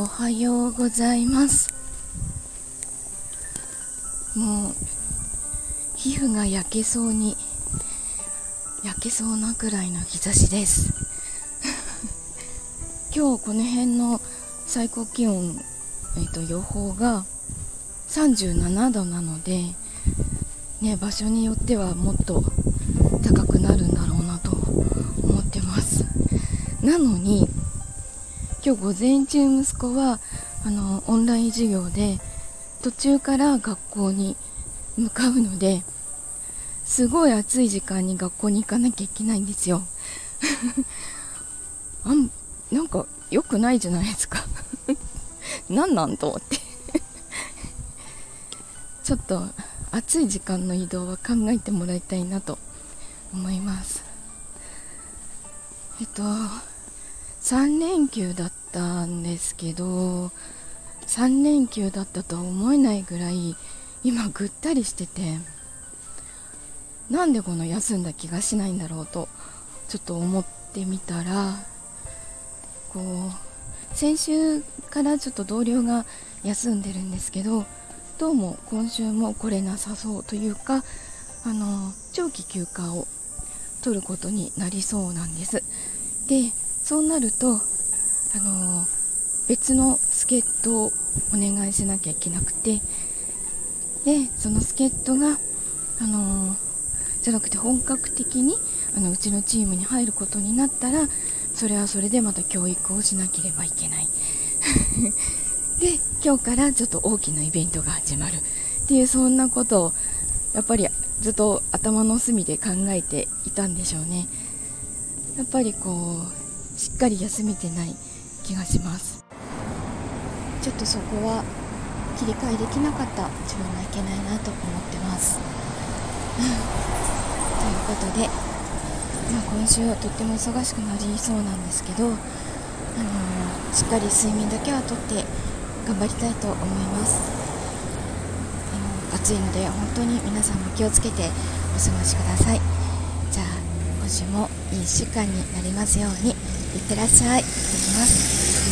おはようございます。もう皮膚が焼けそうに焼けそうなくらいの日差しです。今日この辺の最高気温、えーと、予報が37度なので、ね、場所によってはもっと高くなるんだろうなと思ってます。なのに今日午前中息子はあのオンライン授業で途中から学校に向かうのですごい暑い時間に学校に行かなきゃいけないんですよ。あんなんか良くないじゃないですか。何なんと思って。ちょっと暑い時間の移動は考えてもらいたいなと思います。えっと3連休だったんですけど3連休だったとは思えないぐらい今ぐったりしててなんでこの休んだ気がしないんだろうとちょっと思ってみたらこう先週からちょっと同僚が休んでるんですけどどうも今週も来れなさそうというかあの長期休暇を取ることになりそうなんです。でそうなるとあの別の助っ人をお願いしなきゃいけなくてでその助っ人があのじゃなくて本格的にあのうちのチームに入ることになったらそれはそれでまた教育をしなければいけない。で今日からちょっと大きなイベントが始まる。っていうそんなことをやっぱりずっと頭の隅で考えていたんでしょうね。やっぱりこうしっかり休めてない気がします。ちょっとそこは切り替えできなかった自分がいけないなと思ってます。ということで、まあ、今週はとっても忙しくなりそうなんですけど、あのー、しっかり睡眠だけはとって頑張りたいと思います。あの暑いので本当に皆さんも気をつけてお過ごしください。週もいい1週間になりますようにいってらっしゃい。いきます。